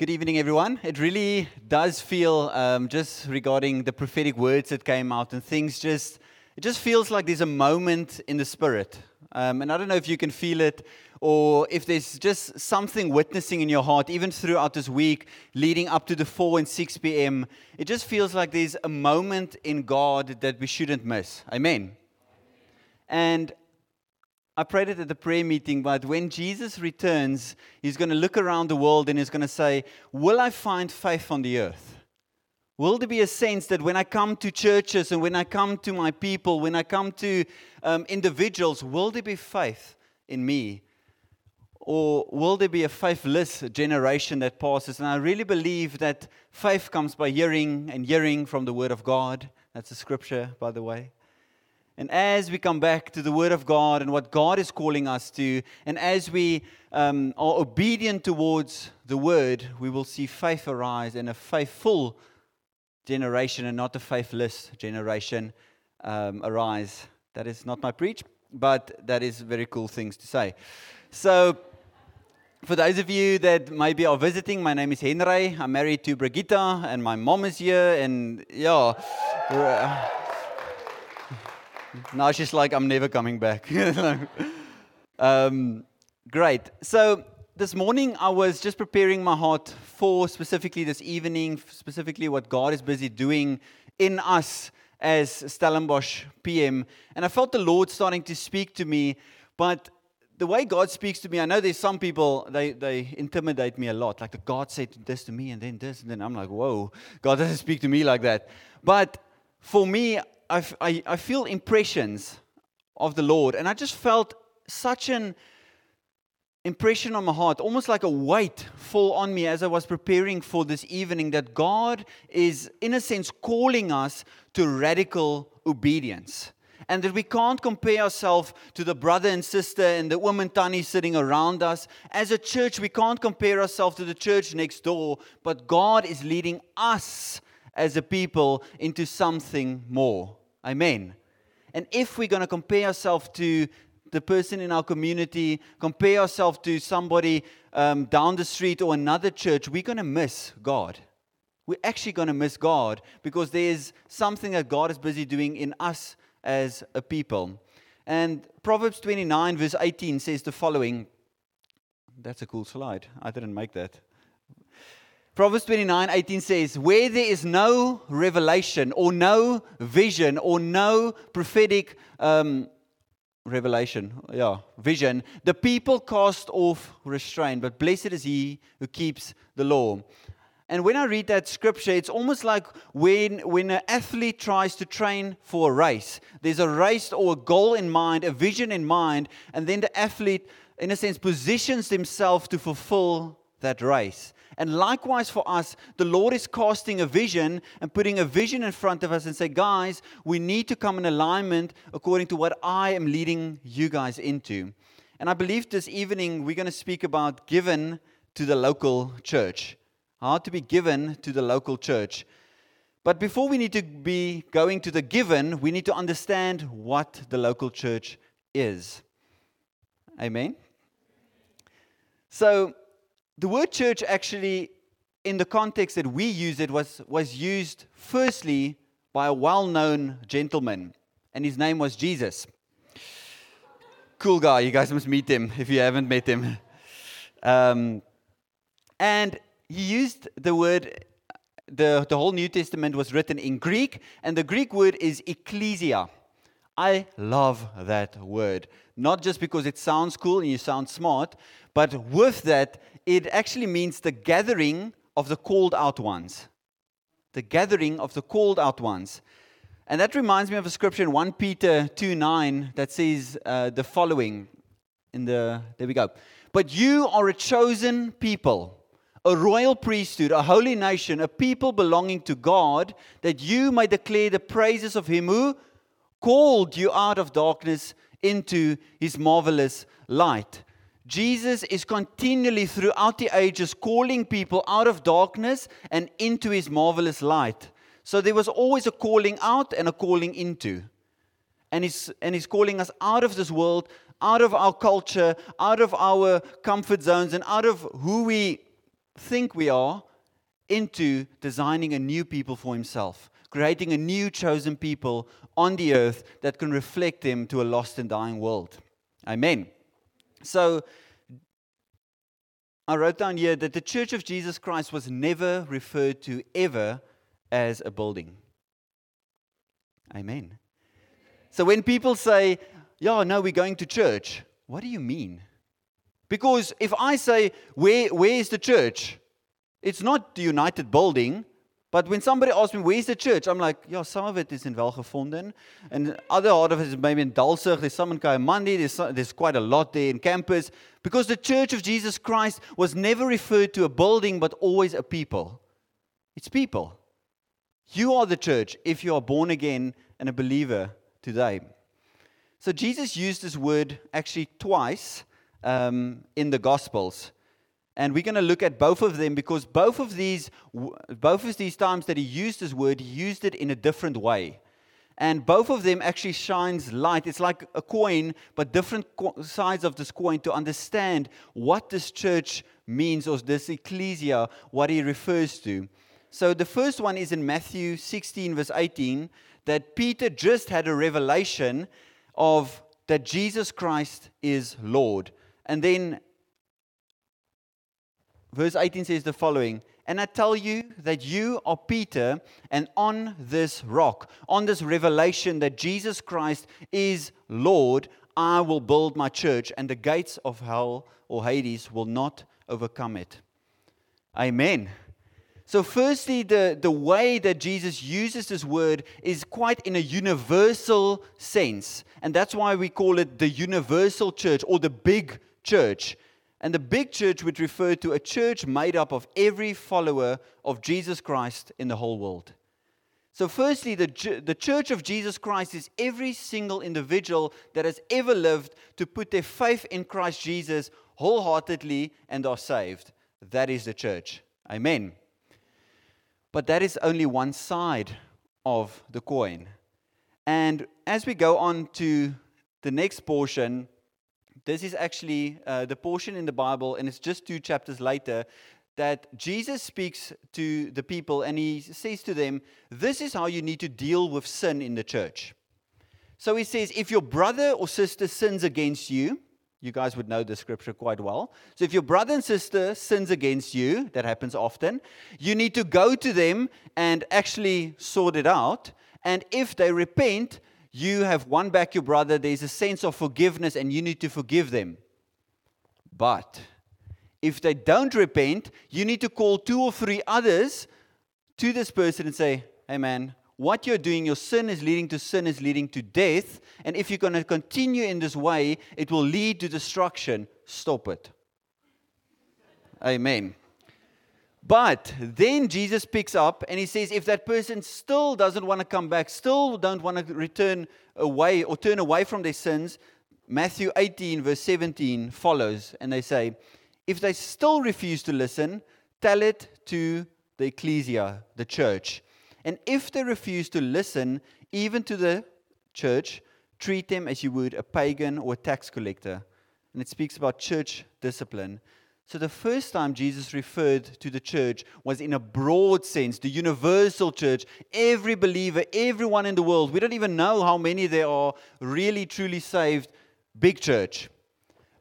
Good evening, everyone. It really does feel, um, just regarding the prophetic words that came out and things, just it just feels like there's a moment in the spirit. Um, and I don't know if you can feel it or if there's just something witnessing in your heart, even throughout this week, leading up to the 4 and 6 p.m. It just feels like there's a moment in God that we shouldn't miss. Amen. And I prayed it at the prayer meeting, but when Jesus returns, he's going to look around the world and he's going to say, Will I find faith on the earth? Will there be a sense that when I come to churches and when I come to my people, when I come to um, individuals, will there be faith in me? Or will there be a faithless generation that passes? And I really believe that faith comes by hearing and hearing from the Word of God. That's a scripture, by the way. And as we come back to the Word of God and what God is calling us to, and as we um, are obedient towards the Word, we will see faith arise and a faithful generation and not a faithless generation um, arise. That is not my preach, but that is very cool things to say. So, for those of you that maybe are visiting, my name is Henry. I'm married to Brigitte, and my mom is here. And yeah. Now she's like, I'm never coming back. um, great. So this morning I was just preparing my heart for specifically this evening, specifically what God is busy doing in us as Stellenbosch PM. And I felt the Lord starting to speak to me, but the way God speaks to me, I know there's some people, they, they intimidate me a lot. Like the God said this to me and then this, and then I'm like, whoa, God doesn't speak to me like that. But for me, I, I, I feel impressions of the Lord, and I just felt such an impression on my heart, almost like a weight fall on me as I was preparing for this evening that God is, in a sense, calling us to radical obedience. And that we can't compare ourselves to the brother and sister and the woman Tani sitting around us. As a church, we can't compare ourselves to the church next door, but God is leading us as a people into something more. Amen. And if we're going to compare ourselves to the person in our community, compare ourselves to somebody um, down the street or another church, we're going to miss God. We're actually going to miss God because there's something that God is busy doing in us as a people. And Proverbs 29, verse 18 says the following. That's a cool slide. I didn't make that. Proverbs 29 18 says, Where there is no revelation or no vision or no prophetic um, revelation, yeah, vision, the people cast off restraint, but blessed is he who keeps the law. And when I read that scripture, it's almost like when, when an athlete tries to train for a race. There's a race or a goal in mind, a vision in mind, and then the athlete, in a sense, positions himself to fulfill that race. And likewise for us, the Lord is casting a vision and putting a vision in front of us and say, guys, we need to come in alignment according to what I am leading you guys into. And I believe this evening we're going to speak about given to the local church. How to be given to the local church. But before we need to be going to the given, we need to understand what the local church is. Amen. So, the word church actually, in the context that we use it, was, was used firstly by a well known gentleman, and his name was Jesus. Cool guy, you guys must meet him if you haven't met him. Um, and he used the word, the, the whole New Testament was written in Greek, and the Greek word is ecclesia. I love that word. Not just because it sounds cool and you sound smart, but with that, it actually means the gathering of the called out ones. The gathering of the called out ones. And that reminds me of a scripture in 1 Peter 2 9 that says uh, the following. In the, there we go. But you are a chosen people, a royal priesthood, a holy nation, a people belonging to God, that you may declare the praises of Him who called you out of darkness into His marvelous light. Jesus is continually throughout the ages calling people out of darkness and into his marvelous light. So there was always a calling out and a calling into. And he's, and he's calling us out of this world, out of our culture, out of our comfort zones, and out of who we think we are into designing a new people for himself, creating a new chosen people on the earth that can reflect him to a lost and dying world. Amen. So, I wrote down here that the Church of Jesus Christ was never referred to ever as a building. Amen. So when people say, Yeah, no, we're going to church, what do you mean? Because if I say, Where, where is the church? It's not the United Building. But when somebody asks me, where's the church? I'm like, yeah, some of it is in Welgevonden. And other part of it is maybe in Dalsig. There's some in Kayamandi. There's, there's quite a lot there in campus. Because the church of Jesus Christ was never referred to a building, but always a people. It's people. You are the church if you are born again and a believer today. So Jesus used this word actually twice um, in the Gospels. And we're going to look at both of them because both of these, both of these times that he used this word, he used it in a different way. And both of them actually shines light. It's like a coin, but different sides of this coin to understand what this church means or this ecclesia, what he refers to. So the first one is in Matthew 16, verse 18, that Peter just had a revelation of that Jesus Christ is Lord. And then verse 18 says the following And I tell you that you are Peter, and on this rock, on this revelation that Jesus Christ is Lord, I will build my church, and the gates of hell or Hades will not overcome it. Amen. So, firstly, the, the way that Jesus uses this word is quite in a universal sense. And that's why we call it the universal church or the big church. And the big church would refer to a church made up of every follower of Jesus Christ in the whole world. So, firstly, the, the church of Jesus Christ is every single individual that has ever lived to put their faith in Christ Jesus wholeheartedly and are saved. That is the church. Amen. But that is only one side of the coin. And as we go on to the next portion, this is actually uh, the portion in the Bible, and it's just two chapters later, that Jesus speaks to the people and he says to them, This is how you need to deal with sin in the church. So he says, If your brother or sister sins against you, you guys would know the scripture quite well. So if your brother and sister sins against you, that happens often, you need to go to them and actually sort it out. And if they repent, you have won back your brother. There's a sense of forgiveness and you need to forgive them. But if they don't repent, you need to call two or three others to this person and say, hey man, what you're doing, your sin is leading to sin, is leading to death. And if you're going to continue in this way, it will lead to destruction. Stop it. Amen. But then Jesus picks up and he says, if that person still doesn't want to come back, still don't want to return away or turn away from their sins, Matthew 18, verse 17 follows. And they say, if they still refuse to listen, tell it to the ecclesia, the church. And if they refuse to listen, even to the church, treat them as you would a pagan or a tax collector. And it speaks about church discipline. So the first time Jesus referred to the church was in a broad sense, the universal church, every believer, everyone in the world. We don't even know how many there are really, truly saved, big church.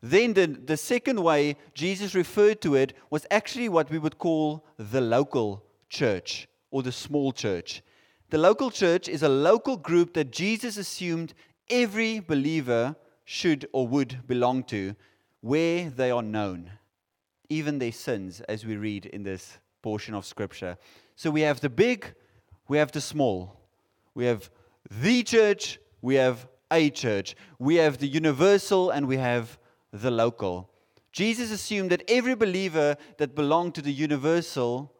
Then the, the second way Jesus referred to it was actually what we would call the local church or the small church. The local church is a local group that Jesus assumed every believer should or would belong to, where they are known, even their sins, as we read in this portion of Scripture. So we have the big, we have the small. We have the church, we have a church. We have the universal, and we have the local. Jesus assumed that every believer that belonged to the universal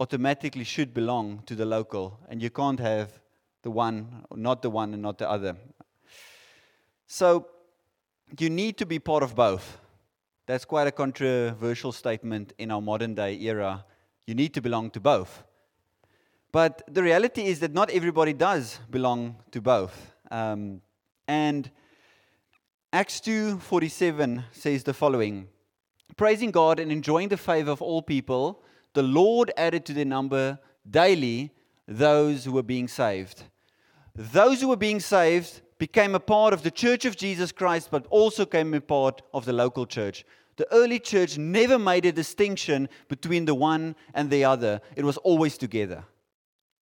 automatically should belong to the local, and you can't have the one, not the one, and not the other. So you need to be part of both. That's quite a controversial statement in our modern day era. You need to belong to both. But the reality is that not everybody does belong to both. Um, and Acts 2:47 says the following: praising God and enjoying the favor of all people, the Lord added to their number daily those who were being saved. Those who were being saved became a part of the church of Jesus Christ, but also became a part of the local church. The early church never made a distinction between the one and the other, it was always together.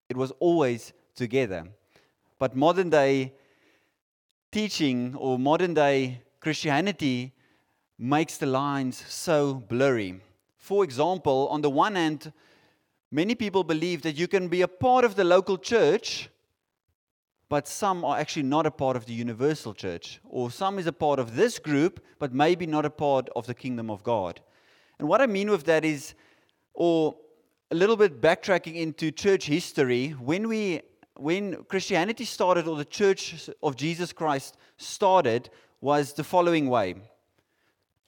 It was always together. But modern day teaching or modern day Christianity makes the lines so blurry. For example, on the one hand, many people believe that you can be a part of the local church but some are actually not a part of the universal church, or some is a part of this group, but maybe not a part of the kingdom of God. And what I mean with that is, or a little bit backtracking into church history, when we when Christianity started, or the church of Jesus Christ started, was the following way.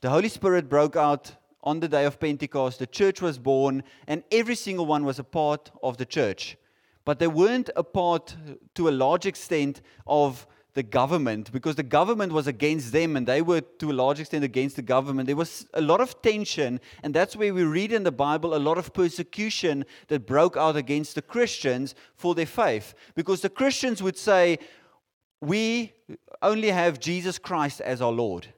The Holy Spirit broke out on the day of Pentecost, the church was born, and every single one was a part of the church but they weren't a part to a large extent of the government because the government was against them and they were to a large extent against the government. There was a lot of tension, and that's where we read in the Bible a lot of persecution that broke out against the Christians for their faith. Because the Christians would say, We only have Jesus Christ as our Lord.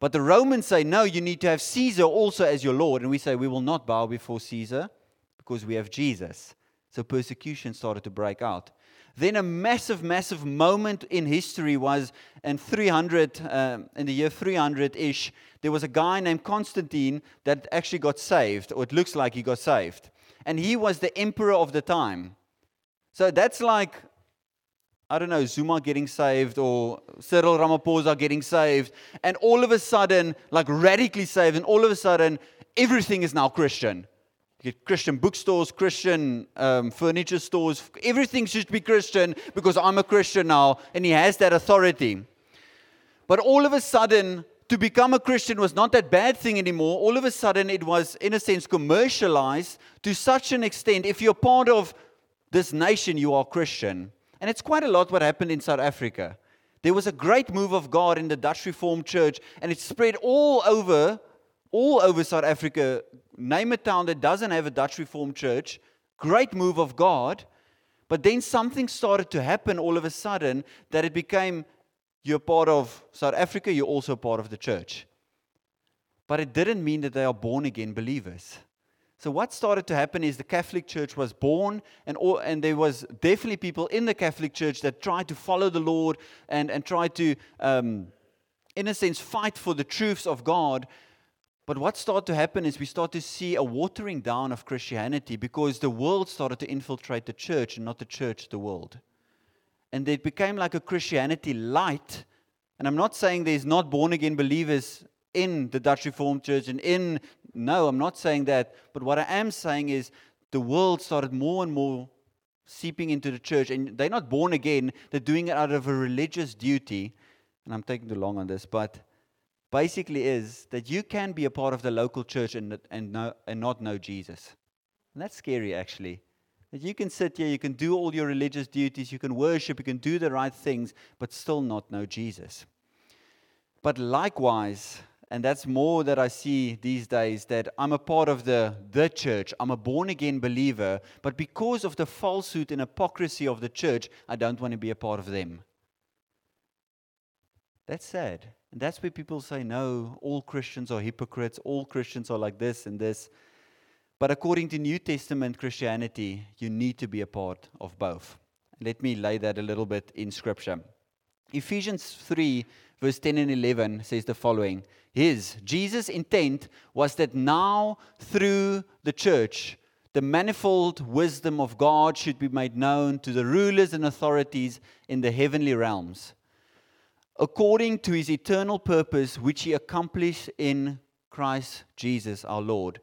But the Romans say, No, you need to have Caesar also as your Lord. And we say, We will not bow before Caesar because we have Jesus. So persecution started to break out. Then a massive, massive moment in history was in 300, um, in the year 300 ish, there was a guy named Constantine that actually got saved, or it looks like he got saved. And he was the emperor of the time. So that's like, I don't know, Zuma getting saved or Cyril Ramaphosa getting saved. And all of a sudden, like radically saved, and all of a sudden, everything is now Christian. You get Christian bookstores, Christian um, furniture stores. Everything should be Christian because I'm a Christian now, and he has that authority. But all of a sudden, to become a Christian was not that bad thing anymore. All of a sudden, it was, in a sense, commercialized to such an extent. If you're part of this nation, you are Christian. And it's quite a lot what happened in South Africa. There was a great move of God in the Dutch Reformed Church, and it spread all over, all over South Africa name a town that doesn't have a Dutch Reformed church. Great move of God. But then something started to happen all of a sudden that it became you're part of South Africa, you're also part of the church. But it didn't mean that they are born again believers. So what started to happen is the Catholic Church was born, and, all, and there was definitely people in the Catholic Church that tried to follow the Lord and, and tried to, um, in a sense, fight for the truths of God. But what started to happen is we start to see a watering down of Christianity because the world started to infiltrate the church and not the church the world. And it became like a Christianity light. And I'm not saying there's not born again believers in the Dutch Reformed Church and in, no, I'm not saying that. But what I am saying is the world started more and more seeping into the church. And they're not born again, they're doing it out of a religious duty. And I'm taking too long on this, but basically is that you can be a part of the local church and, and, know, and not know Jesus. And that's scary, actually. That you can sit here, you can do all your religious duties, you can worship, you can do the right things, but still not know Jesus. But likewise, and that's more that I see these days, that I'm a part of the, the church, I'm a born again believer, but because of the falsehood and hypocrisy of the church, I don't want to be a part of them. That's sad. And that's where people say, no, all Christians are hypocrites, all Christians are like this and this. But according to New Testament Christianity, you need to be a part of both. Let me lay that a little bit in Scripture. Ephesians 3, verse 10 and 11 says the following His, Jesus' intent was that now through the church, the manifold wisdom of God should be made known to the rulers and authorities in the heavenly realms according to his eternal purpose, which he accomplished in Christ Jesus our Lord.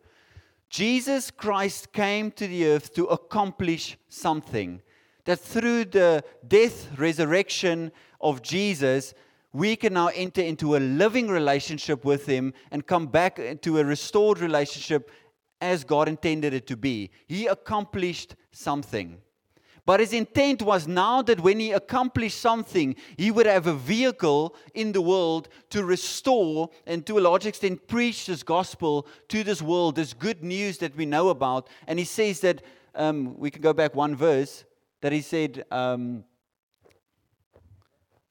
Jesus Christ came to the earth to accomplish something. That through the death, resurrection of Jesus, we can now enter into a living relationship with Him and come back into a restored relationship as God intended it to be. He accomplished something. But his intent was now that when he accomplished something, he would have a vehicle in the world to restore and to a large extent preach this gospel to this world, this good news that we know about. And he says that, um, we can go back one verse, that he said, um,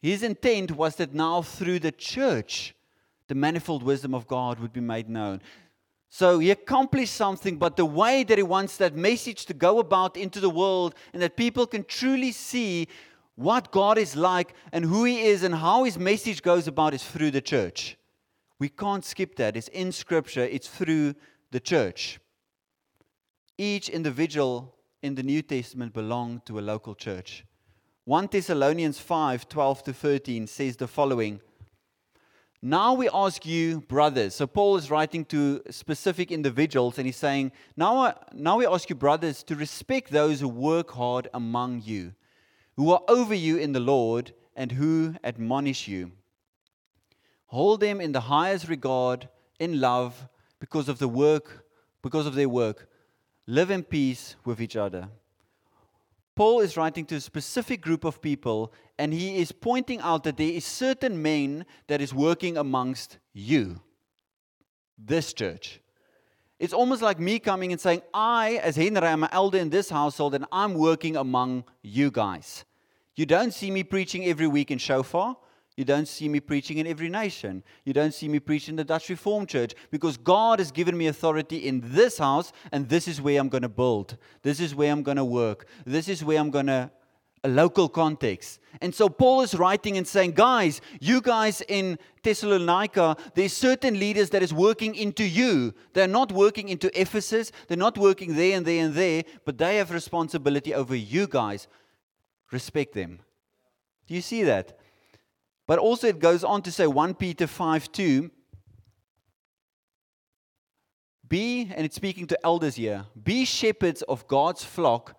his intent was that now through the church, the manifold wisdom of God would be made known. So he accomplished something, but the way that he wants that message to go about into the world and that people can truly see what God is like and who he is and how his message goes about is through the church. We can't skip that. It's in scripture, it's through the church. Each individual in the New Testament belonged to a local church. 1 Thessalonians 5 12 to 13 says the following now we ask you, brothers. So Paul is writing to specific individuals and he's saying, now, now we ask you, brothers, to respect those who work hard among you, who are over you in the Lord, and who admonish you. Hold them in the highest regard, in love, because of the work, because of their work. Live in peace with each other. Paul is writing to a specific group of people and he is pointing out that there is certain men that is working amongst you this church. It's almost like me coming and saying i as henry am an elder in this household and i'm working among you guys. You don't see me preaching every week in shofar you don't see me preaching in every nation. You don't see me preaching in the Dutch Reformed Church because God has given me authority in this house, and this is where I'm going to build. This is where I'm going to work. This is where I'm going to a local context. And so Paul is writing and saying, guys, you guys in Thessalonica, there's certain leaders that is working into you. They're not working into Ephesus. They're not working there and there and there, but they have responsibility over you guys. Respect them. Do you see that? But also, it goes on to say 1 Peter 5 2 Be, and it's speaking to elders here, be shepherds of God's flock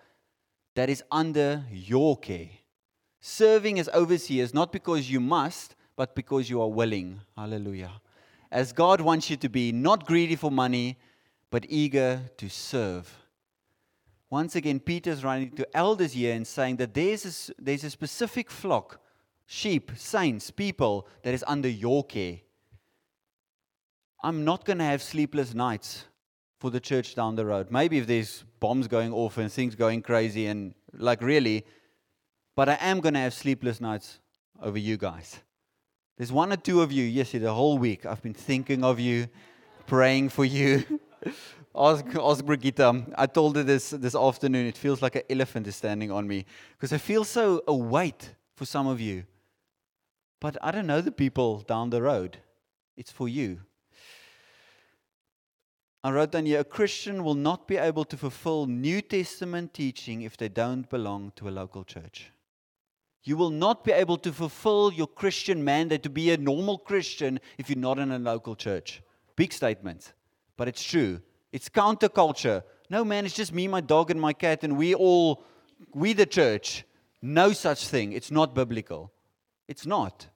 that is under your care. Serving as overseers, not because you must, but because you are willing. Hallelujah. As God wants you to be, not greedy for money, but eager to serve. Once again, Peter's writing to elders here and saying that there's a, there's a specific flock sheep, saints, people that is under your care. I'm not going to have sleepless nights for the church down the road. Maybe if there's bombs going off and things going crazy and like really, but I am going to have sleepless nights over you guys. There's one or two of you, yes, the whole week I've been thinking of you, praying for you. ask, ask Brigitte. Um, I told her this this afternoon. It feels like an elephant is standing on me because I feel so a weight for some of you. But I don't know the people down the road. It's for you. I wrote down here a Christian will not be able to fulfill New Testament teaching if they don't belong to a local church. You will not be able to fulfill your Christian mandate to be a normal Christian if you're not in a local church. Big statement, but it's true. It's counterculture. No, man, it's just me, my dog, and my cat, and we all, we the church. No such thing. It's not biblical. It's not.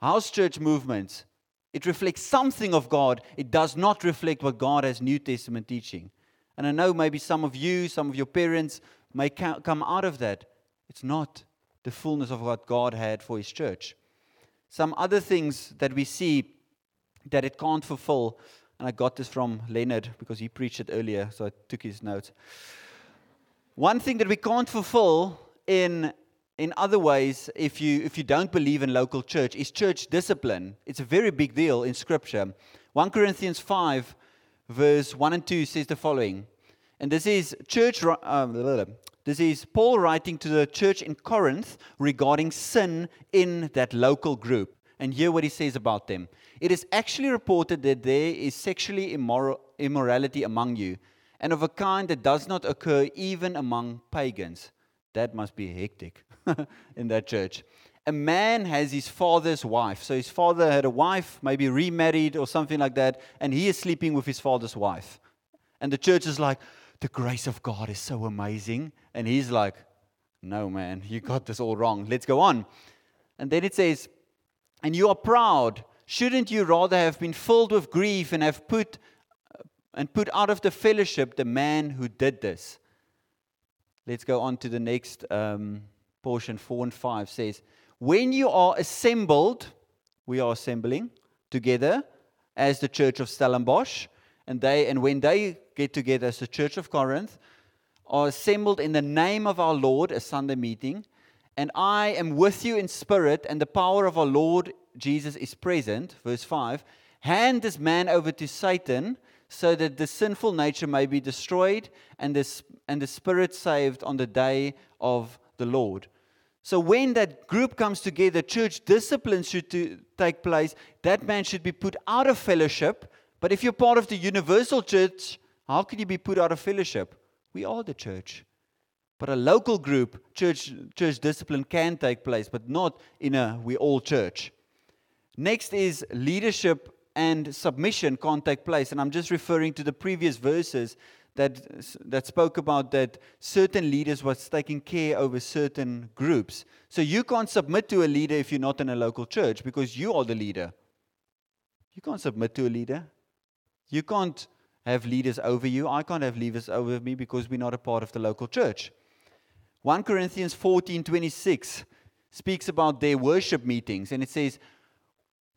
House church movements, it reflects something of God. It does not reflect what God has New Testament teaching. And I know maybe some of you, some of your parents may come out of that. It's not the fullness of what God had for His church. Some other things that we see that it can't fulfill, and I got this from Leonard because he preached it earlier, so I took his notes. One thing that we can't fulfill in in other ways, if you, if you don't believe in local church, is church discipline. It's a very big deal in Scripture. 1 Corinthians 5, verse 1 and 2 says the following. And this is church. Um, this is Paul writing to the church in Corinth regarding sin in that local group. And hear what he says about them. It is actually reported that there is sexually immoral, immorality among you, and of a kind that does not occur even among pagans. That must be hectic. in that church. A man has his father's wife. So his father had a wife, maybe remarried or something like that, and he is sleeping with his father's wife. And the church is like, the grace of God is so amazing. And he's like, no, man, you got this all wrong. Let's go on. And then it says, and you are proud. Shouldn't you rather have been filled with grief and have put and put out of the fellowship the man who did this? let's go on to the next um, portion, 4 and 5 says, When you are assembled, we are assembling together as the church of Stellenbosch, and they and when they get together as the church of Corinth, are assembled in the name of our Lord, a Sunday meeting, and I am with you in spirit, and the power of our Lord Jesus is present. Verse 5 Hand this man over to Satan, so that the sinful nature may be destroyed and the, and the spirit saved on the day of the Lord. So, when that group comes together, church discipline should take place. That man should be put out of fellowship. But if you're part of the universal church, how can you be put out of fellowship? We are the church. But a local group, church, church discipline can take place, but not in a we all church. Next is leadership and submission can't take place. And I'm just referring to the previous verses that, that spoke about that certain leaders was taking care over certain groups. So you can't submit to a leader if you're not in a local church because you are the leader. You can't submit to a leader. You can't have leaders over you. I can't have leaders over me because we're not a part of the local church. 1 Corinthians 14 26 speaks about their worship meetings, and it says,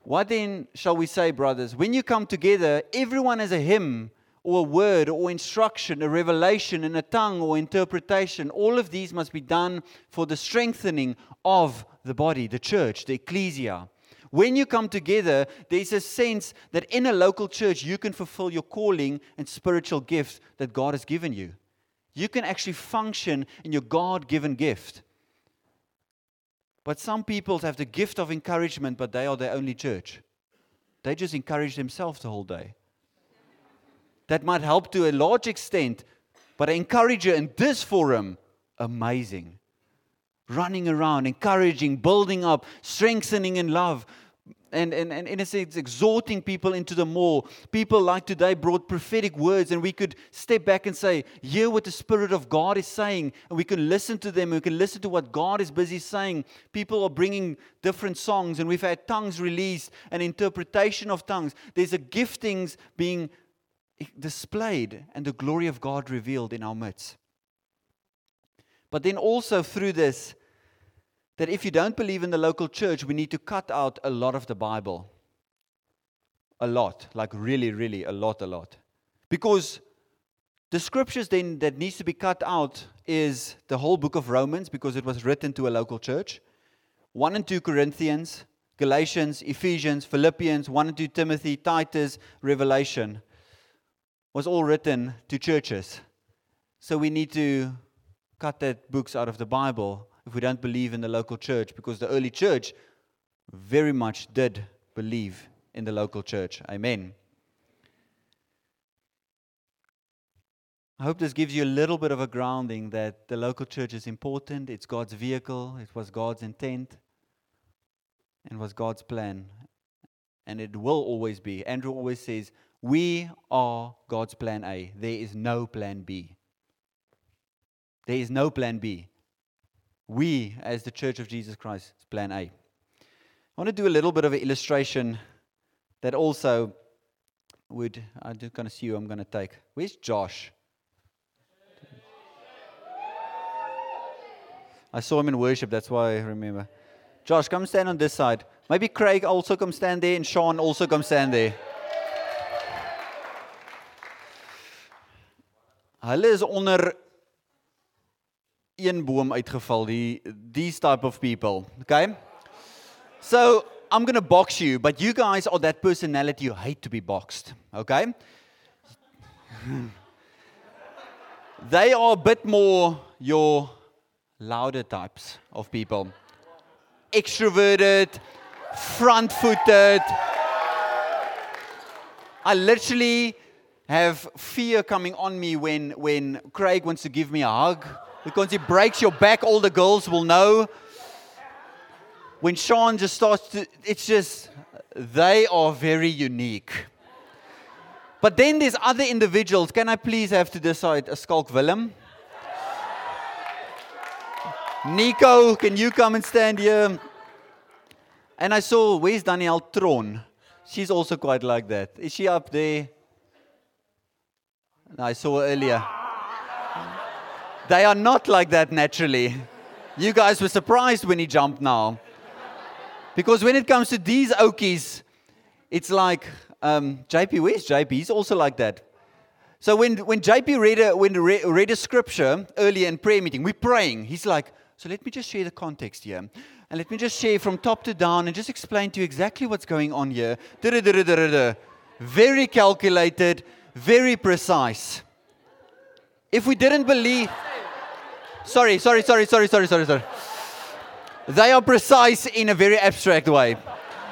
What then shall we say, brothers? When you come together, everyone has a hymn or a word or instruction, a revelation in a tongue or interpretation, all of these must be done for the strengthening of the body, the church, the ecclesia. When you come together, there's a sense that in a local church, you can fulfill your calling and spiritual gift that God has given you. You can actually function in your God given gift. But some people have the gift of encouragement, but they are their only church. They just encourage themselves the whole day that might help to a large extent, but I encourage you in this forum, amazing. Running around, encouraging, building up, strengthening in love, and, and, and in a sense, exhorting people into the more. People like today brought prophetic words, and we could step back and say, Hear what the Spirit of God is saying, and we can listen to them, we can listen to what God is busy saying. People are bringing different songs, and we've had tongues released, and interpretation of tongues. There's a giftings being displayed and the glory of God revealed in our midst. But then also through this, that if you don't believe in the local church, we need to cut out a lot of the Bible. A lot, like really, really a lot, a lot. Because the scriptures then that needs to be cut out is the whole book of Romans because it was written to a local church. 1 and 2 Corinthians, Galatians, Ephesians, Philippians, 1 and 2 Timothy, Titus, Revelation was all written to churches. So we need to cut that books out of the Bible if we don't believe in the local church because the early church very much did believe in the local church. Amen. I hope this gives you a little bit of a grounding that the local church is important. It's God's vehicle, it was God's intent, and was God's plan. And it will always be. Andrew always says, we are God's plan A. There is no plan B. There is no plan B. We, as the Church of Jesus Christ, is plan A. I want to do a little bit of an illustration that also would, I'm just going to see who I'm going to take. Where's Josh? I saw him in worship, that's why I remember. Josh, come stand on this side. Maybe Craig also come stand there, and Sean also come stand there. Hulle is onder een boom uitgeval, die these type of people. Okay? So, I'm going to box you, but you guys are that personality you hate to be boxed. Okay? they are a bit more your louder types of people. Extroverted, front footed. I literally have fear coming on me when, when Craig wants to give me a hug because he breaks your back, all the girls will know. When Sean just starts to, it's just, they are very unique. But then there's other individuals. Can I please have to decide a skulk Willem? Nico, can you come and stand here? And I saw, where's Danielle Tron? She's also quite like that. Is she up there? I saw earlier. they are not like that naturally. You guys were surprised when he jumped now. Because when it comes to these Okies, it's like um, JP, where's JP? He's also like that. So when, when JP read a, when re, read a scripture earlier in prayer meeting, we're praying. He's like, so let me just share the context here. And let me just share from top to down and just explain to you exactly what's going on here. Very calculated, very precise. If we didn't believe. Sorry, sorry, sorry, sorry, sorry, sorry, sorry. They are precise in a very abstract way.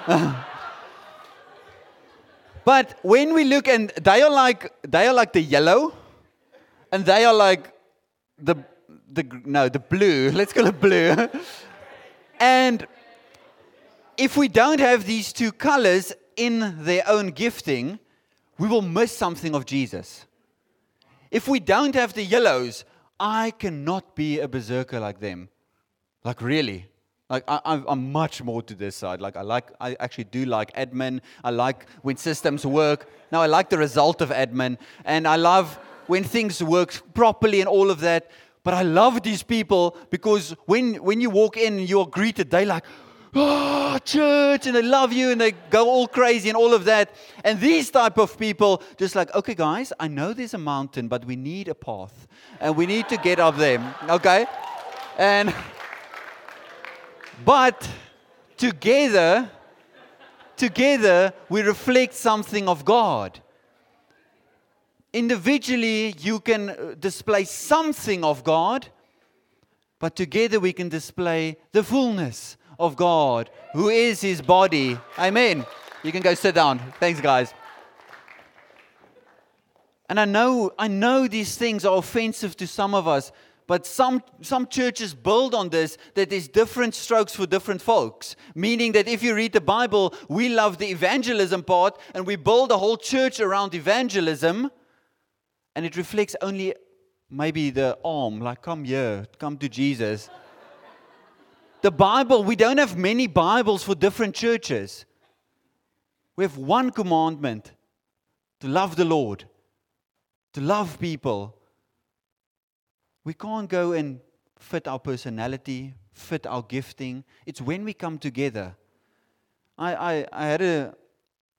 But when we look and they are like they are like the yellow, and they are like the the no the blue. Let's call it blue. and if we don't have these two colors in their own gifting, we will miss something of Jesus. If we don't have the yellows, I cannot be a berserker like them. Like really. Like I, am much more to this side. Like I like, I actually do like admin. I like when systems work. Now I like the result of admin, and I love when things work properly and all of that. But I love these people because when when you walk in, you're greeted. They like, oh, church, and they love you, and they go all crazy and all of that. And these type of people, just like, okay, guys, I know there's a mountain, but we need a path, and we need to get up there. Okay, and. But together, together, we reflect something of God. Individually, you can uh, display something of God, but together we can display the fullness of God, who is his body. Amen. You can go sit down. Thanks, guys. And I know, I know these things are offensive to some of us, but some, some churches build on this that there's different strokes for different folks. Meaning that if you read the Bible, we love the evangelism part and we build a whole church around evangelism, and it reflects only maybe the arm, like, come here, come to Jesus. The Bible, we don't have many Bibles for different churches. We have one commandment to love the Lord, to love people we can't go and fit our personality, fit our gifting. It's when we come together. I, I, I had a,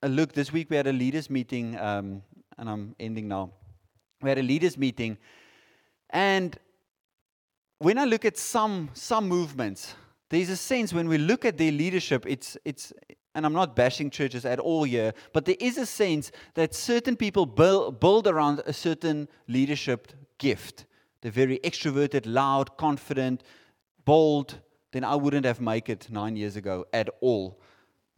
a look this week. We had a leaders meeting, um, and I'm ending now. We had a leaders meeting, and when I look at some some movements, there's a sense when we look at their leadership, it's it's and I'm not bashing churches at all here, but there is a sense that certain people build, build around a certain leadership gift they're very extroverted, loud, confident, bold, then I wouldn't have made it nine years ago at all.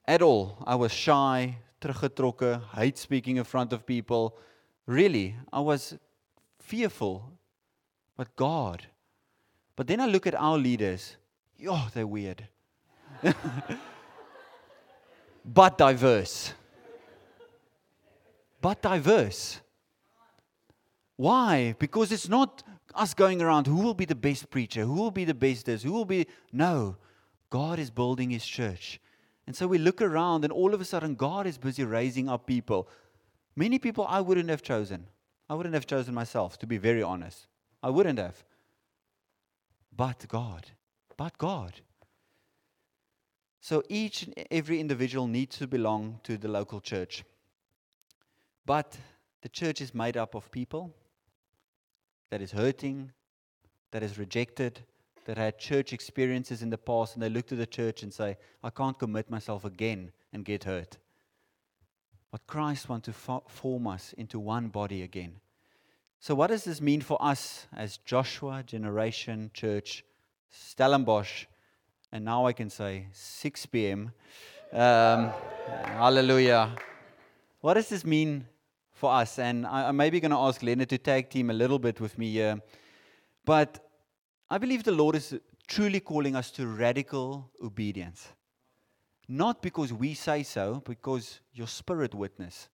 At all. I was shy, teruggetrokken, hate speaking in front of people. Really, I was fearful. But God. But then I look at our leaders. Oh, they're weird. but diverse. But diverse. Why? Because it's not us going around who will be the best preacher, who will be the best this, who will be. No, God is building his church. And so we look around, and all of a sudden, God is busy raising up people. Many people I wouldn't have chosen. I wouldn't have chosen myself, to be very honest. I wouldn't have. But God. But God. So each and every individual needs to belong to the local church. But the church is made up of people that is hurting, that is rejected, that had church experiences in the past, and they look to the church and say, I can't commit myself again and get hurt. But Christ wants to fo- form us into one body again. So, what does this mean for us as Joshua Generation Church, Stellenbosch, and now I can say 6 p.m. Um, hallelujah. What does this mean for us. And I, am maybe going to ask Leonard to tag team a little bit with me here. But I believe the Lord is truly calling us to radical obedience. Not because we say so, because your spirit witness.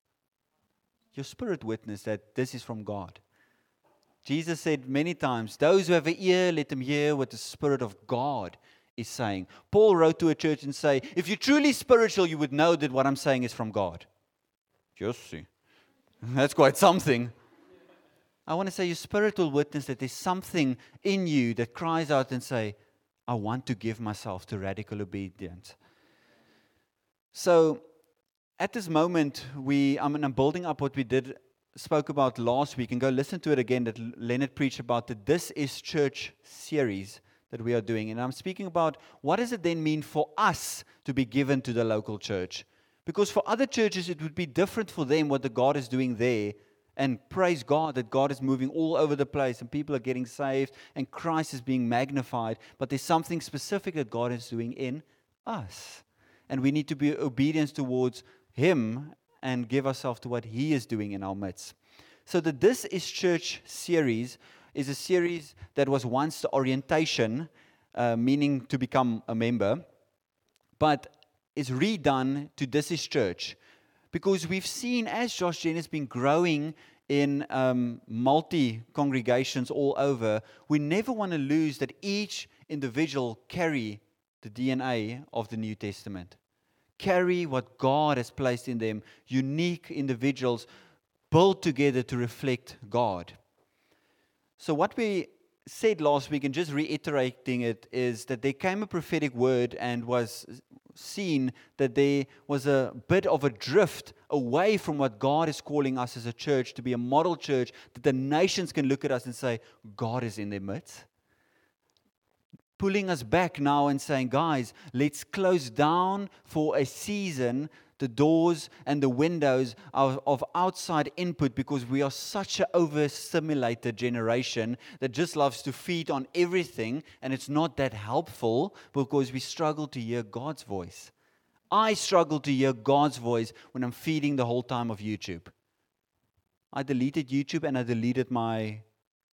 Your spirit witness that this is from God. Jesus said many times, Those who have an ear, let them hear what the Spirit of God is saying. Paul wrote to a church and say, If you're truly spiritual, you would know that what I'm saying is from God. Just see. That's quite something. I want to say your spiritual witness that there's something in you that cries out and say, I want to give myself to radical obedience. So at this moment, we I mean, I'm building up what we did spoke about last week and go listen to it again that Leonard preached about the This is Church series that we are doing. And I'm speaking about what does it then mean for us to be given to the local church? Because for other churches, it would be different for them what the God is doing there. And praise God that God is moving all over the place and people are getting saved and Christ is being magnified. But there's something specific that God is doing in us. And we need to be obedient towards Him and give ourselves to what He is doing in our midst. So, the This is Church series is a series that was once the orientation, uh, meaning to become a member, but is redone to This is Church. Because we've seen as Josh Gen has been growing in um, multi congregations all over, we never want to lose that each individual carry the DNA of the New Testament carry what God has placed in them, unique individuals built together to reflect God. So, what we said last week, and just reiterating it, is that there came a prophetic word and was seen that there was a bit of a drift away from what God is calling us as a church to be a model church, that the nations can look at us and say, God is in their midst pulling us back now and saying, guys, let's close down for a season the doors and the windows of, of outside input because we are such an overstimulated generation that just loves to feed on everything and it's not that helpful because we struggle to hear God's voice. I struggle to hear God's voice when I'm feeding the whole time of YouTube. I deleted YouTube and I deleted my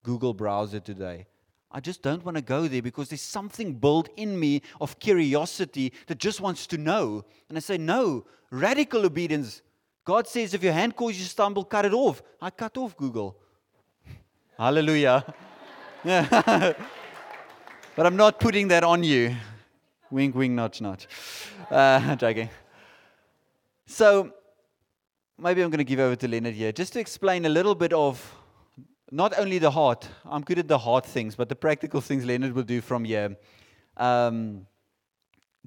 Google browser today I just don't want to go there because there's something built in me of curiosity that just wants to know. And I say, no, radical obedience. God says, if your hand causes you to stumble, cut it off. I cut off Google. Hallelujah. but I'm not putting that on you. Wink, wink, nudge, nudge. Uh, joking. So maybe I'm going to give over to Leonard here just to explain a little bit of not only the heart, I'm good at the hard things, but the practical things Leonard will do from here. Um,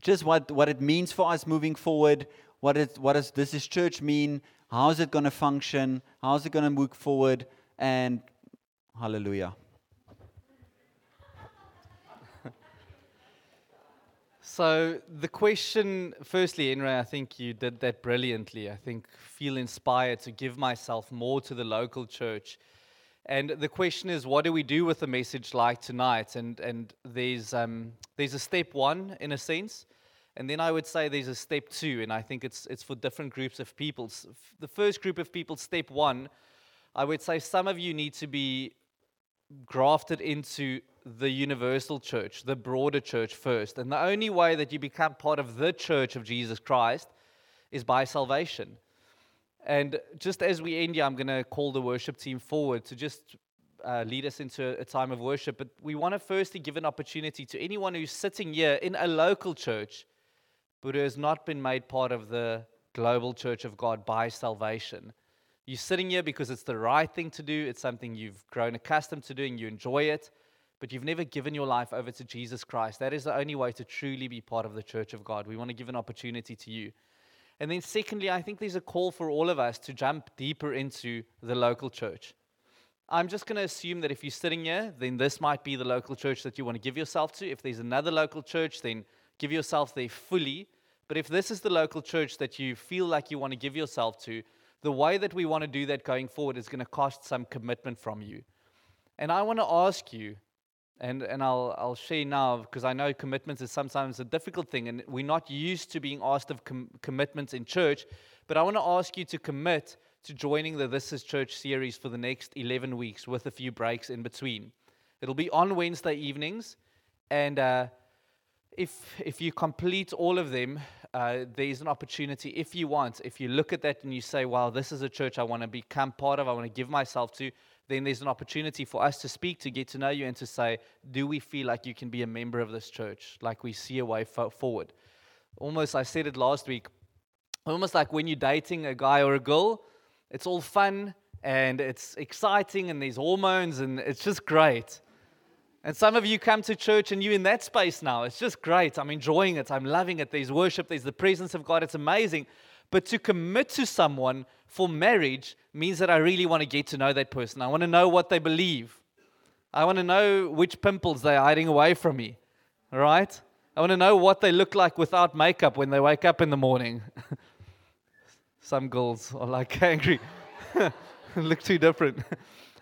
just what, what it means for us moving forward. What, is, what does this is church mean? How is it going to function? How is it going to move forward? And hallelujah. So the question, firstly, Enre, I think you did that brilliantly. I think feel inspired to give myself more to the local church and the question is, what do we do with a message like tonight? And, and there's, um, there's a step one, in a sense. And then I would say there's a step two, and I think it's, it's for different groups of people. The first group of people, step one, I would say some of you need to be grafted into the universal church, the broader church first. And the only way that you become part of the church of Jesus Christ is by salvation. And just as we end here, I'm going to call the worship team forward to just uh, lead us into a time of worship. But we want to firstly give an opportunity to anyone who's sitting here in a local church, but who has not been made part of the global church of God by salvation. You're sitting here because it's the right thing to do, it's something you've grown accustomed to doing, you enjoy it, but you've never given your life over to Jesus Christ. That is the only way to truly be part of the church of God. We want to give an opportunity to you. And then, secondly, I think there's a call for all of us to jump deeper into the local church. I'm just going to assume that if you're sitting here, then this might be the local church that you want to give yourself to. If there's another local church, then give yourself there fully. But if this is the local church that you feel like you want to give yourself to, the way that we want to do that going forward is going to cost some commitment from you. And I want to ask you and, and I'll, I'll share now because I know commitments is sometimes a difficult thing, and we're not used to being asked of com- commitments in church. But I want to ask you to commit to joining the This Is Church series for the next 11 weeks with a few breaks in between. It'll be on Wednesday evenings, and uh, if, if you complete all of them, uh, there's an opportunity if you want, if you look at that and you say, wow, this is a church I want to become part of, I want to give myself to, then there's an opportunity for us to speak, to get to know you, and to say, do we feel like you can be a member of this church? Like we see a way forward. Almost, I said it last week, almost like when you're dating a guy or a girl, it's all fun and it's exciting and there's hormones and it's just great. And some of you come to church and you're in that space now. It's just great. I'm enjoying it. I'm loving it. There's worship, there's the presence of God. It's amazing. But to commit to someone for marriage means that I really want to get to know that person. I want to know what they believe. I want to know which pimples they're hiding away from me. right? I want to know what they look like without makeup when they wake up in the morning. Some girls are like angry. look too different.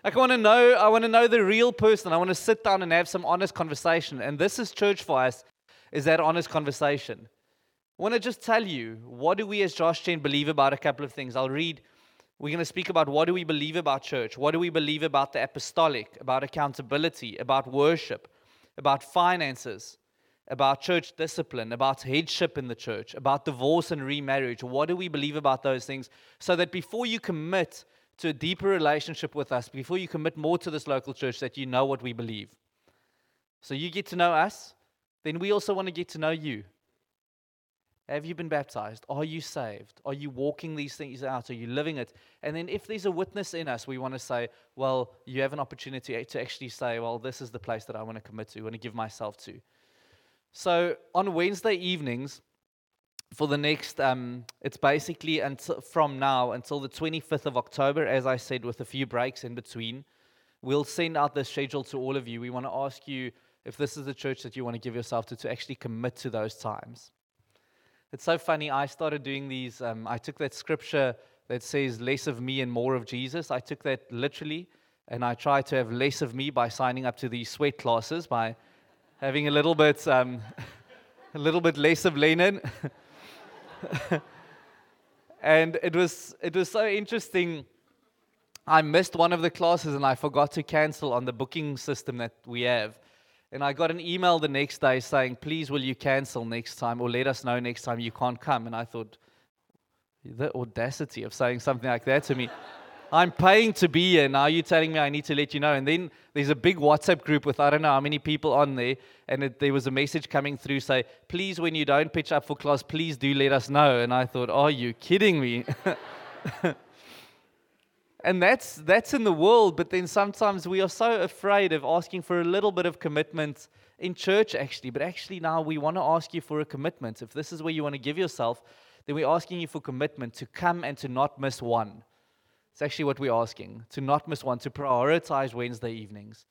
I want to know, I want to know the real person. I want to sit down and have some honest conversation. And this is church for us, is that honest conversation. Want to just tell you, what do we as Josh Gen believe about a couple of things? I'll read. We're going to speak about what do we believe about church? What do we believe about the apostolic, about accountability, about worship, about finances, about church discipline, about headship in the church, about divorce and remarriage. What do we believe about those things? So that before you commit to a deeper relationship with us, before you commit more to this local church, that you know what we believe. So you get to know us, then we also want to get to know you. Have you been baptized? Are you saved? Are you walking these things out? Are you living it? And then, if there's a witness in us, we want to say, well, you have an opportunity to actually say, well, this is the place that I want to commit to, want to give myself to. So, on Wednesday evenings, for the next, um, it's basically until, from now until the 25th of October, as I said, with a few breaks in between. We'll send out the schedule to all of you. We want to ask you if this is the church that you want to give yourself to, to actually commit to those times. It's so funny. I started doing these. Um, I took that scripture that says less of me and more of Jesus. I took that literally, and I tried to have less of me by signing up to these sweat classes, by having a little bit, um, a little bit less of Lenin. and it was, it was so interesting. I missed one of the classes and I forgot to cancel on the booking system that we have. And I got an email the next day saying, please, will you cancel next time or let us know next time you can't come? And I thought, the audacity of saying something like that to me. I'm paying to be here. Now you're telling me I need to let you know. And then there's a big WhatsApp group with I don't know how many people on there. And it, there was a message coming through say, please, when you don't pitch up for class, please do let us know. And I thought, are you kidding me? and that's, that's in the world. But then sometimes we are so afraid of asking for a little bit of commitment in church, actually. But actually, now we want to ask you for a commitment. If this is where you want to give yourself, then we're asking you for commitment to come and to not miss one. It's actually what we're asking to not miss one, to prioritize Wednesday evenings.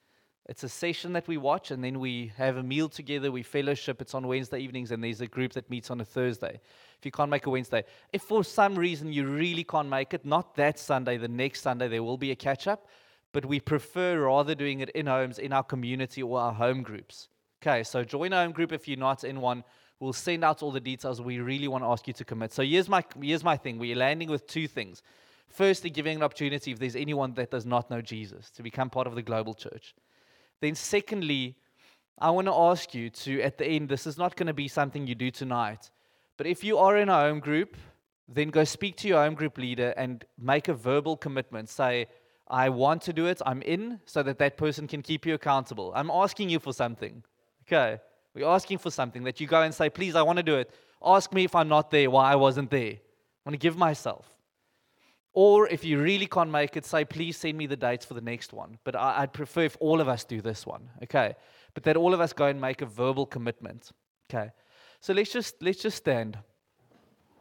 It's a session that we watch, and then we have a meal together. We fellowship. It's on Wednesday evenings, and there's a group that meets on a Thursday. If you can't make a Wednesday, if for some reason you really can't make it, not that Sunday, the next Sunday, there will be a catch up, but we prefer rather doing it in homes, in our community, or our home groups. Okay, so join a home group if you're not in one. We'll send out all the details. We really want to ask you to commit. So here's my, here's my thing. We're landing with two things. Firstly, giving an opportunity if there's anyone that does not know Jesus to become part of the global church. Then, secondly, I want to ask you to, at the end, this is not going to be something you do tonight, but if you are in a home group, then go speak to your home group leader and make a verbal commitment. Say, I want to do it, I'm in, so that that person can keep you accountable. I'm asking you for something. Okay? We're asking for something that you go and say, please, I want to do it. Ask me if I'm not there, why I wasn't there. I want to give myself. Or if you really can't make it, say, please send me the dates for the next one. But I, would prefer if all of us do this one, okay? But that all of us go and make a verbal commitment, okay? So let's just let's just stand.